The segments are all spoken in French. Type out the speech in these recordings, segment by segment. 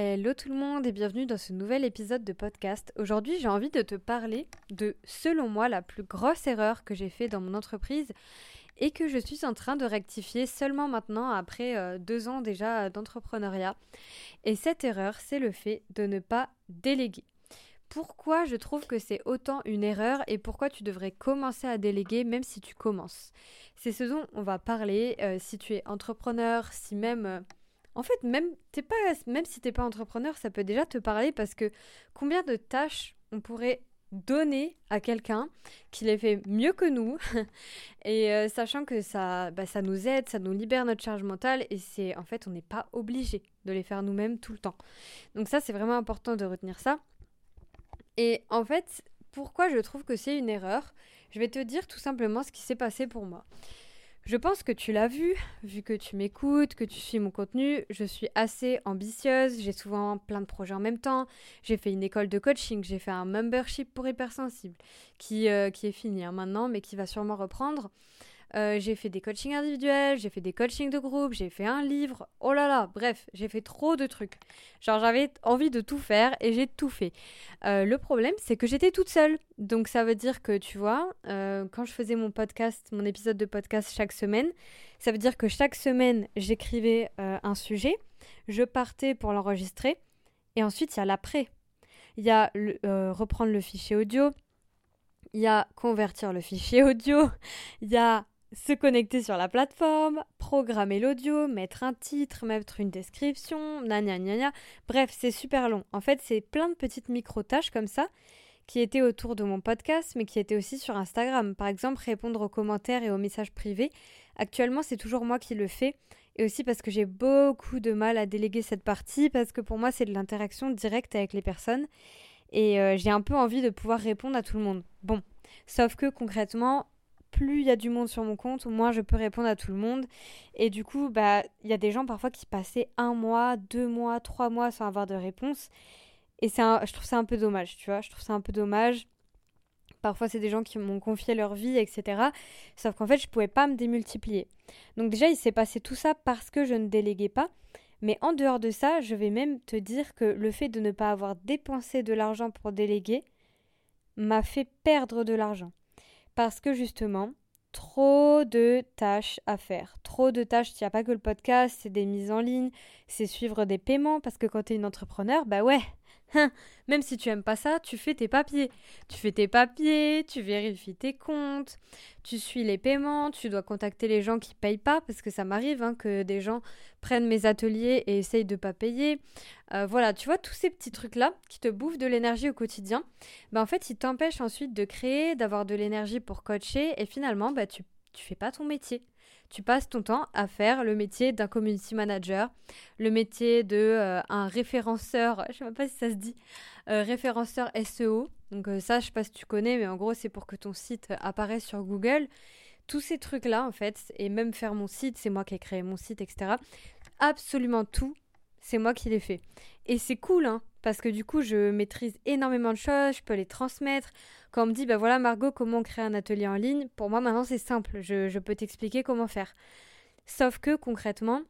Hello tout le monde et bienvenue dans ce nouvel épisode de podcast. Aujourd'hui j'ai envie de te parler de, selon moi, la plus grosse erreur que j'ai fait dans mon entreprise et que je suis en train de rectifier seulement maintenant après euh, deux ans déjà d'entrepreneuriat. Et cette erreur, c'est le fait de ne pas déléguer. Pourquoi je trouve que c'est autant une erreur et pourquoi tu devrais commencer à déléguer même si tu commences? C'est ce dont on va parler euh, si tu es entrepreneur, si même... En fait, même, pas, même si tu n'es pas entrepreneur, ça peut déjà te parler parce que combien de tâches on pourrait donner à quelqu'un qui les fait mieux que nous et euh, sachant que ça, bah, ça nous aide, ça nous libère notre charge mentale et c'est en fait on n'est pas obligé de les faire nous-mêmes tout le temps. Donc ça c'est vraiment important de retenir ça. Et en fait, pourquoi je trouve que c'est une erreur? Je vais te dire tout simplement ce qui s'est passé pour moi. Je pense que tu l'as vu, vu que tu m'écoutes, que tu suis mon contenu. Je suis assez ambitieuse, j'ai souvent plein de projets en même temps. J'ai fait une école de coaching, j'ai fait un membership pour hypersensibles qui, euh, qui est fini hein, maintenant, mais qui va sûrement reprendre. Euh, j'ai fait des coachings individuels, j'ai fait des coachings de groupe, j'ai fait un livre. Oh là là, bref, j'ai fait trop de trucs. Genre j'avais envie de tout faire et j'ai tout fait. Euh, le problème, c'est que j'étais toute seule. Donc ça veut dire que, tu vois, euh, quand je faisais mon podcast, mon épisode de podcast chaque semaine, ça veut dire que chaque semaine, j'écrivais un sujet, je partais pour l'enregistrer et ensuite il y a l'après. Il y a reprendre le fichier audio, il y a convertir le fichier audio, il y a se connecter sur la plateforme, programmer l'audio, mettre un titre, mettre une description, gna gna Bref, c'est super long. En fait, c'est plein de petites micro-tâches comme ça qui étaient autour de mon podcast, mais qui étaient aussi sur Instagram. Par exemple, répondre aux commentaires et aux messages privés. Actuellement, c'est toujours moi qui le fais. Et aussi parce que j'ai beaucoup de mal à déléguer cette partie, parce que pour moi, c'est de l'interaction directe avec les personnes. Et euh, j'ai un peu envie de pouvoir répondre à tout le monde. Bon, sauf que concrètement, plus il y a du monde sur mon compte, moins je peux répondre à tout le monde. Et du coup, bah, il y a des gens parfois qui passaient un mois, deux mois, trois mois sans avoir de réponse. Et c'est je trouve ça un peu dommage, tu vois. Je trouve ça un peu dommage. Parfois, c'est des gens qui m'ont confié leur vie, etc. Sauf qu'en fait, je pouvais pas me démultiplier. Donc déjà, il s'est passé tout ça parce que je ne déléguais pas. Mais en dehors de ça, je vais même te dire que le fait de ne pas avoir dépensé de l'argent pour déléguer m'a fait perdre de l'argent. Parce que justement, trop de tâches à faire. Trop de tâches, il n'y a pas que le podcast, c'est des mises en ligne, c'est suivre des paiements, parce que quand tu es une entrepreneur, bah ouais, même si tu aimes pas ça, tu fais tes papiers. Tu fais tes papiers, tu vérifies tes comptes, tu suis les paiements, tu dois contacter les gens qui payent pas, parce que ça m'arrive hein, que des gens prennent mes ateliers et essayent de pas payer. Euh, voilà, tu vois, tous ces petits trucs-là qui te bouffent de l'énergie au quotidien, bah en fait, ils t'empêchent ensuite de créer, d'avoir de l'énergie pour coacher, et finalement, bah, tu, tu fais pas ton métier tu passes ton temps à faire le métier d'un community manager, le métier de euh, un référenceur, je sais pas si ça se dit, euh, référenceur SEO. Donc ça, je sais pas si tu connais, mais en gros, c'est pour que ton site apparaisse sur Google. Tous ces trucs-là, en fait, et même faire mon site, c'est moi qui ai créé mon site, etc absolument tout, c'est moi qui l'ai fait. Et c'est cool, hein, parce que du coup, je maîtrise énormément de choses, je peux les transmettre. Quand on me dit, bah voilà, Margot, comment créer un atelier en ligne, pour moi, maintenant, c'est simple, je, peux t'expliquer comment faire. Sauf que concrètement,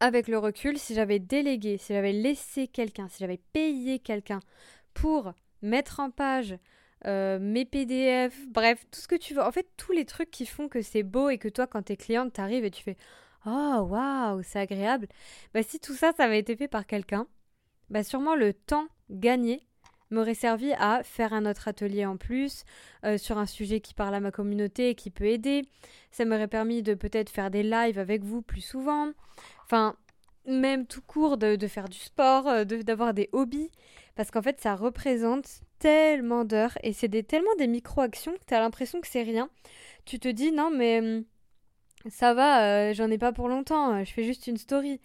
avec le recul, si j'avais délégué, si j'avais laissé quelqu'un, si j'avais payé quelqu'un pour mettre en page euh, mes PDF, bref, tout ce que tu veux. En fait, tous les trucs qui font que c'est beau et que toi, quand t'es cliente, t'arrives et tu fais Oh, waouh, c'est agréable. Bah, si tout ça, ça avait été fait par quelqu'un, bah, sûrement le temps gagné m'aurait servi à faire un autre atelier en plus euh, sur un sujet qui parle à ma communauté et qui peut aider. Ça m'aurait permis de peut-être faire des lives avec vous plus souvent. Enfin, même tout court, de, faire du sport, euh, d'avoir des hobbies. Parce qu'en fait, ça représente tellement d'heures et c'est tellement des micro-actions que tu as l'impression que c'est rien. Tu te dis, non, mais hum, ça va, euh, j'en ai pas pour longtemps, euh, je fais juste une story.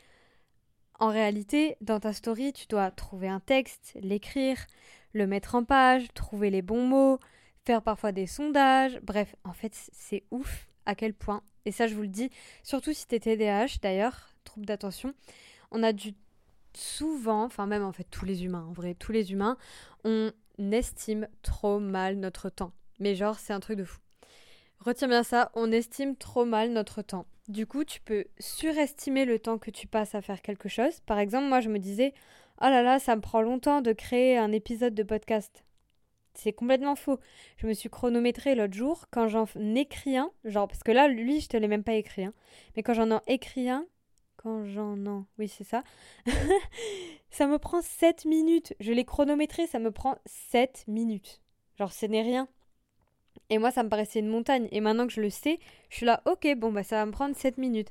En réalité, dans ta story, tu dois trouver un texte, l'écrire, le mettre en page, trouver les bons mots, faire parfois des sondages. Bref, en fait, c'est ouf à quel point. Et ça, je vous le dis, surtout si t'es TDAH d'ailleurs, trouble d'attention, on a dû souvent, enfin même en fait tous les humains, en vrai, tous les humains, on estime trop mal notre temps. Mais genre, c'est un truc de fou. Retiens bien ça, on estime trop mal notre temps. Du coup, tu peux surestimer le temps que tu passes à faire quelque chose. Par exemple, moi, je me disais, oh là là, ça me prend longtemps de créer un épisode de podcast. C'est complètement faux. Je me suis chronométré l'autre jour quand j'en écris un, genre, parce que là, lui, je te l'ai même pas écrit, hein, mais quand j'en ai écrit un, quand j'en ai, oui, c'est ça, ça me prend 7 minutes. Je l'ai chronométré, ça me prend 7 minutes. Genre, ce n'est rien. Et moi, ça me paraissait une montagne. Et maintenant que je le sais, je suis là, ok, bon, bah ça va me prendre 7 minutes.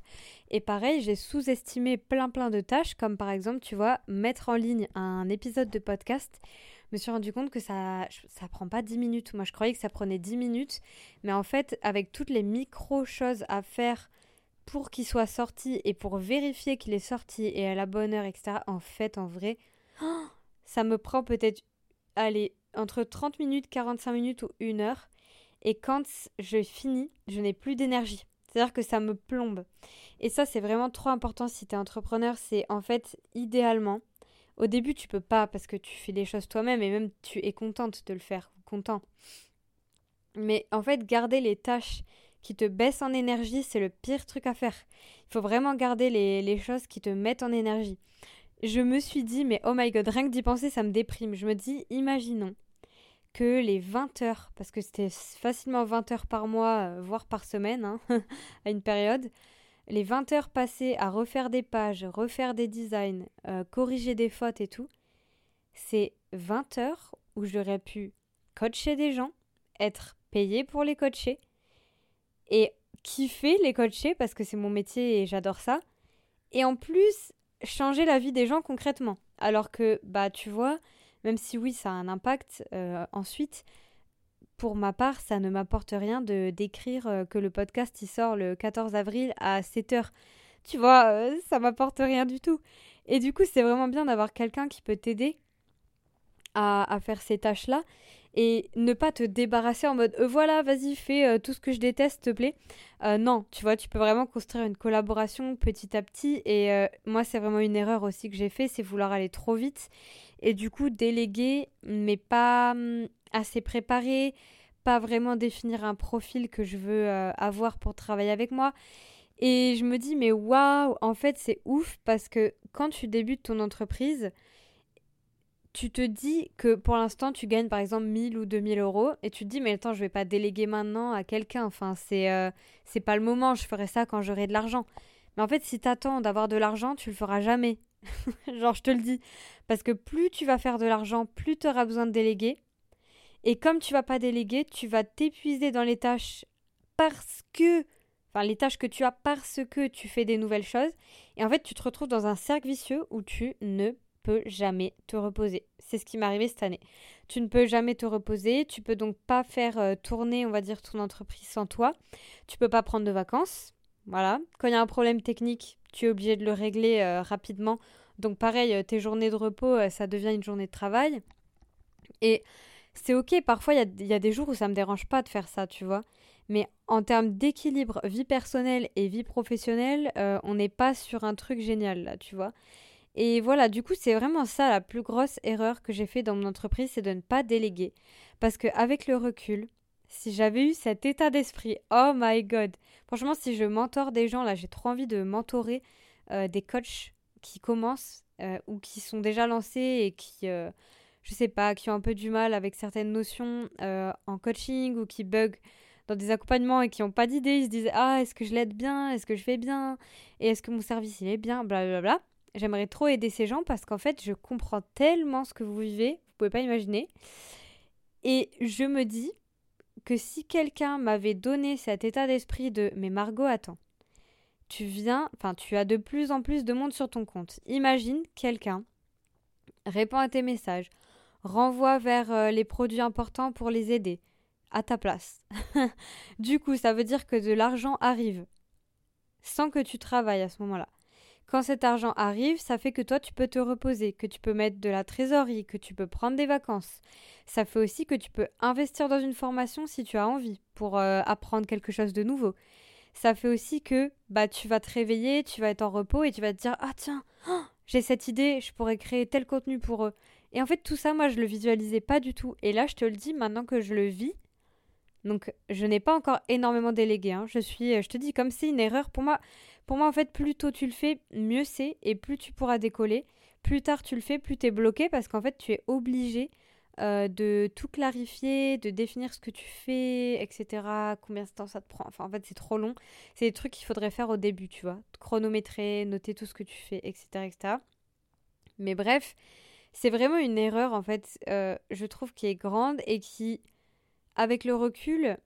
Et pareil, j'ai sous-estimé plein plein de tâches, comme par exemple, tu vois, mettre en ligne un épisode de podcast. Je me suis rendu compte que ça ça prend pas 10 minutes. Moi, je croyais que ça prenait 10 minutes. Mais en fait, avec toutes les micro-choses à faire pour qu'il soit sorti et pour vérifier qu'il est sorti et à la bonne heure, etc., en fait, en vrai, ça me prend peut-être, allez, entre 30 minutes, 45 minutes ou une heure. Et quand je finis, je n'ai plus d'énergie. C'est-à-dire que ça me plombe. Et ça, c'est vraiment trop important si tu es entrepreneur. C'est en fait, idéalement, au début, tu peux pas parce que tu fais des choses toi-même et même tu es contente de le faire, content. Mais en fait, garder les tâches qui te baissent en énergie, c'est le pire truc à faire. Il faut vraiment garder les, les choses qui te mettent en énergie. Je me suis dit, mais oh my god, rien que d'y penser, ça me déprime. Je me dis, imaginons que les 20 heures, parce que c'était facilement 20 heures par mois, euh, voire par semaine, hein, à une période, les 20 heures passées à refaire des pages, refaire des designs, euh, corriger des fautes et tout, c'est 20 heures où j'aurais pu coacher des gens, être payé pour les coacher et kiffer les coacher parce que c'est mon métier et j'adore ça. Et en plus, changer la vie des gens concrètement. Alors que, bah, tu vois, même si oui, ça a un impact euh, ensuite. Pour ma part, ça ne m'apporte rien de d'écrire euh, que le podcast il sort le 14 avril à 7h. Tu vois, euh, ça m'apporte rien du tout. Et du coup, c'est vraiment bien d'avoir quelqu'un qui peut t'aider à, faire ces tâches-là et ne pas te débarrasser en mode voilà, vas-y, fais tout ce que je déteste, te plaît. non, tu vois, tu peux vraiment construire une collaboration petit à petit. Et moi, c'est vraiment une erreur aussi que j'ai fait, c'est vouloir aller trop vite et du coup déléguer mais pas hum, assez préparé, pas vraiment définir un profil que je veux euh, avoir pour travailler avec moi. Et je me dis mais waouh, en fait c'est ouf parce que quand tu débutes ton entreprise, tu te dis que pour l'instant tu gagnes par exemple 1000 ou 2000 euros et tu te dis mais attends je vais pas déléguer maintenant à quelqu'un. Enfin c'est euh, c'est pas le moment. Je ferai ça quand j'aurai de l'argent. Mais en fait si tu attends d'avoir de l'argent tu le feras jamais Genre, je te le dis. Parce que plus tu vas faire de l'argent, plus tu auras besoin de déléguer. Et comme tu vas pas déléguer, tu vas t'épuiser dans les tâches parce que. Enfin, les tâches que tu as parce que tu fais des nouvelles choses. Et en fait, tu te retrouves dans un cercle vicieux où tu ne peux jamais te reposer. C'est ce qui m'est arrivé cette année. Tu ne peux jamais te reposer, tu peux donc pas faire euh, tourner, on va dire, ton entreprise sans toi. Tu peux pas prendre de vacances. Voilà. Quand il y a un problème technique, tu es obligé de le régler euh, rapidement. Donc pareil, euh, tes journées de repos, euh, ça devient une journée de travail. Et c'est ok, parfois il y, a, des jours où ça me dérange pas de faire ça, tu vois. Mais en termes d'équilibre vie personnelle et vie professionnelle, on n'est pas sur un truc génial là, tu vois. Et voilà, du coup, c'est vraiment ça la plus grosse erreur que j'ai fait dans mon entreprise, c'est de ne pas déléguer. Parce qu'avec le recul, si j'avais eu cet état d'esprit, oh my god. Franchement, si je mentor des gens, là, j'ai trop envie de mentorer euh, des coachs qui commencent euh, ou qui sont déjà lancés et qui, euh, je sais pas, qui ont un peu du mal avec certaines notions en coaching ou qui bug dans des accompagnements et qui n'ont pas d'idée. Ils se disent Ah, est-ce que je l'aide bien? Est-ce que je fais bien? Et est-ce que mon service il est bien? Blablabla. J'aimerais trop aider ces gens parce qu'en fait, je comprends tellement ce que vous vivez. Vous pouvez pas imaginer. Et je me dis, que si quelqu'un m'avait donné cet état d'esprit de mais Margot, attends, tu viens, enfin tu as de plus en plus de monde sur ton compte. Imagine quelqu'un répond à tes messages, renvoie vers euh, les produits importants pour les aider à ta place. du coup, ça veut dire que de l'argent arrive sans que tu travailles à ce moment-là. Quand cet argent arrive, ça fait que toi, tu peux te reposer, que tu peux mettre de la trésorerie, que tu peux prendre des vacances. Ça fait aussi que tu peux investir dans une formation si tu as envie pour euh, apprendre quelque chose de nouveau. Ça fait aussi que bah tu vas te réveiller, tu vas être en repos et tu vas te dire ah tiens, oh, j'ai cette idée, je pourrais créer tel contenu pour eux. Et en fait tout ça moi je le visualisais pas du tout et là je te le dis maintenant que je le vis, Donc, je n'ai pas encore énormément délégué. Hein. Je suis, je te dis, comme c'est une erreur, pour moi, pour moi, en fait, plus tôt tu le fais, mieux c'est, et plus tu pourras décoller. Plus tard tu le fais, plus tu es bloqué, parce qu'en fait, tu es obligé euh, de tout clarifier, de définir ce que tu fais, etc. Combien de temps ça te prend. Enfin, en fait, c'est trop long. C'est des trucs qu'il faudrait faire au début, tu vois. Chronométrer, noter tout ce que tu fais, etc. etc. Mais bref, c'est vraiment une erreur, en fait, euh, je trouve, qui est grande et qui, avec le recul,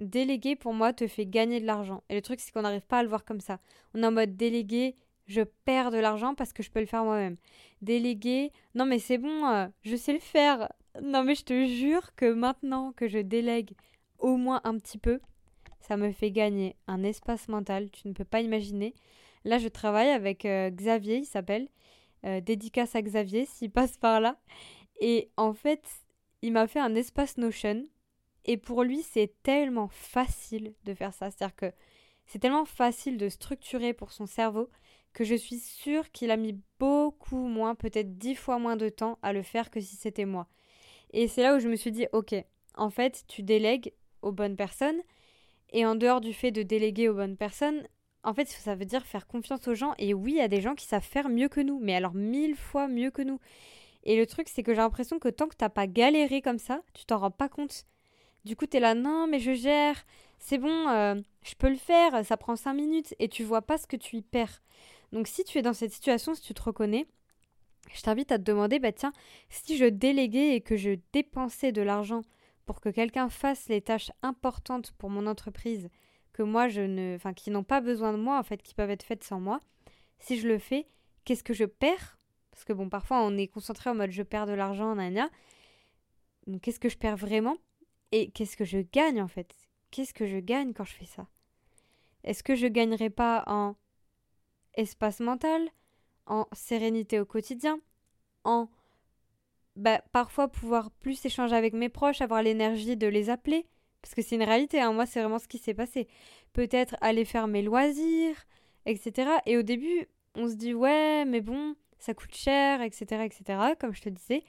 déléguer pour moi te fait gagner de l'argent. Et le truc, c'est qu'on n'arrive pas à le voir comme ça. On est en mode déléguer, je perds de l'argent parce que je peux le faire moi-même. Déléguer, non mais c'est bon, euh, je sais le faire. Non mais je te jure que maintenant que je délègue au moins un petit peu, ça me fait gagner un espace mental, tu ne peux pas imaginer. Là, je travaille avec euh, Xavier, il s'appelle. Euh, dédicace à Xavier s'il passe par là. Et en fait, il m'a fait un espace Notion. Et pour lui, c'est tellement facile de faire ça. C'est-à-dire que c'est tellement facile de structurer pour son cerveau que je suis sûre qu'il a mis beaucoup moins, peut-être dix fois moins de temps à le faire que si c'était moi. Et c'est là où je me suis dit, ok, en fait, tu délègues aux bonnes personnes. Et en dehors du fait de déléguer aux bonnes personnes, en fait, ça veut dire faire confiance aux gens. Et oui, il y a des gens qui savent faire mieux que nous, mais alors mille fois mieux que nous. Et le truc, c'est que j'ai l'impression que tant que t'as pas galéré comme ça, tu t'en rends pas compte. Du coup, t'es là, non, mais je gère, c'est bon, euh, je peux le faire, ça prend cinq minutes, et tu vois pas ce que tu y perds. Donc, si tu es dans cette situation, si tu te reconnais, je t'invite à te demander, bah tiens, si je déléguais et que je dépensais de l'argent pour que quelqu'un fasse les tâches importantes pour mon entreprise, que moi je ne, enfin qui n'ont pas besoin de moi en qui peuvent être faites sans moi, si je le fais, qu'est-ce que je perds? Parce que bon, parfois on est concentré en mode je perds de l'argent, nana. Donc qu'est-ce que je perds vraiment? Et qu'est-ce que je gagne en fait? Qu'est-ce que je gagne quand je fais ça? Est-ce que je gagnerai pas en espace mental en sérénité au quotidien, en bah, parfois pouvoir plus échanger avec mes proches, avoir l'énergie de les appeler, parce que c'est une réalité, hein. moi c'est vraiment ce qui s'est passé. Peut-être aller faire mes loisirs, etc. Et au début, on se dit ouais, mais bon, ça coûte cher, etc., etc., comme je te disais.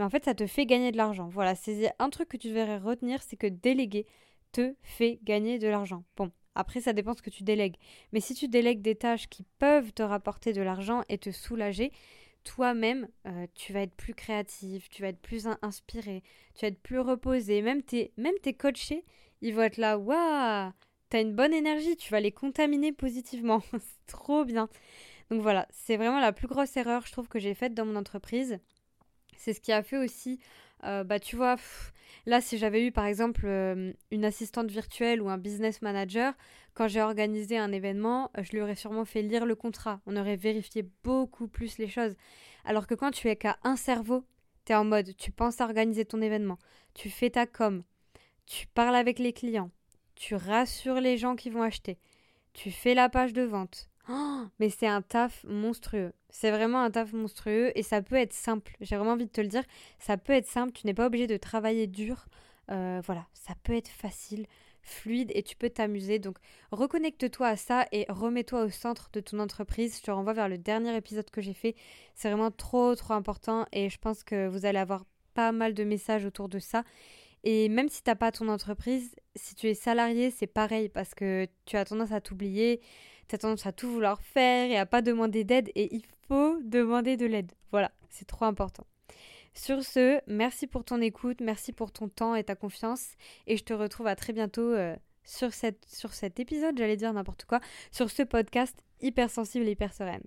Mais en fait, ça te fait gagner de l'argent. Voilà, c'est un truc que tu devrais retenir, c'est que déléguer te fait gagner de l'argent. Bon, après, ça dépend ce que tu délègues. Mais si tu délègues des tâches qui peuvent te rapporter de l'argent et te soulager, toi-même, euh, tu vas être plus créatif, tu vas être plus inspiré, tu vas être plus reposé. Même tes, même tes coachés, ils vont être là, waouh, t'as une bonne énergie, tu vas les contaminer positivement. c'est trop bien. Donc voilà, c'est vraiment la plus grosse erreur, je trouve, que j'ai faite dans mon entreprise. C'est ce qui a fait aussi, euh, bah tu vois, Là, si j'avais eu par exemple euh, une assistante virtuelle ou un business manager, quand j'ai organisé un événement, euh, je lui aurais sûrement fait lire le contrat. On aurait vérifié beaucoup plus les choses. Alors que quand tu es qu'à un cerveau, tu es en mode, tu penses à organiser ton événement, tu fais ta com, tu parles avec les clients, tu rassures les gens qui vont acheter, tu fais la page de vente, Oh, mais c'est un taf monstrueux. C'est vraiment un taf monstrueux et ça peut être simple. J'ai vraiment envie de te le dire. Ça peut être simple. Tu n'es pas obligé de travailler dur. Euh, voilà, ça peut être facile, fluide et tu peux t'amuser. Donc reconnecte-toi à ça et remets-toi au centre de ton entreprise. Je te renvoie vers le dernier épisode que j'ai fait. C'est vraiment trop trop important et je pense que vous allez avoir pas mal de messages autour de ça. Et même si tu n'as pas ton entreprise, si tu es salarié, c'est pareil parce que tu as tendance à t'oublier, tendance à tout vouloir faire et à pas demander d'aide et il faut demander de l'aide. Voilà, c'est trop important. Sur ce, merci pour ton écoute, merci pour ton temps et ta confiance et je te retrouve à très bientôt euh, sur, sur cet épisode, j'allais dire n'importe quoi, sur ce podcast hyper sensible et hyper sereine.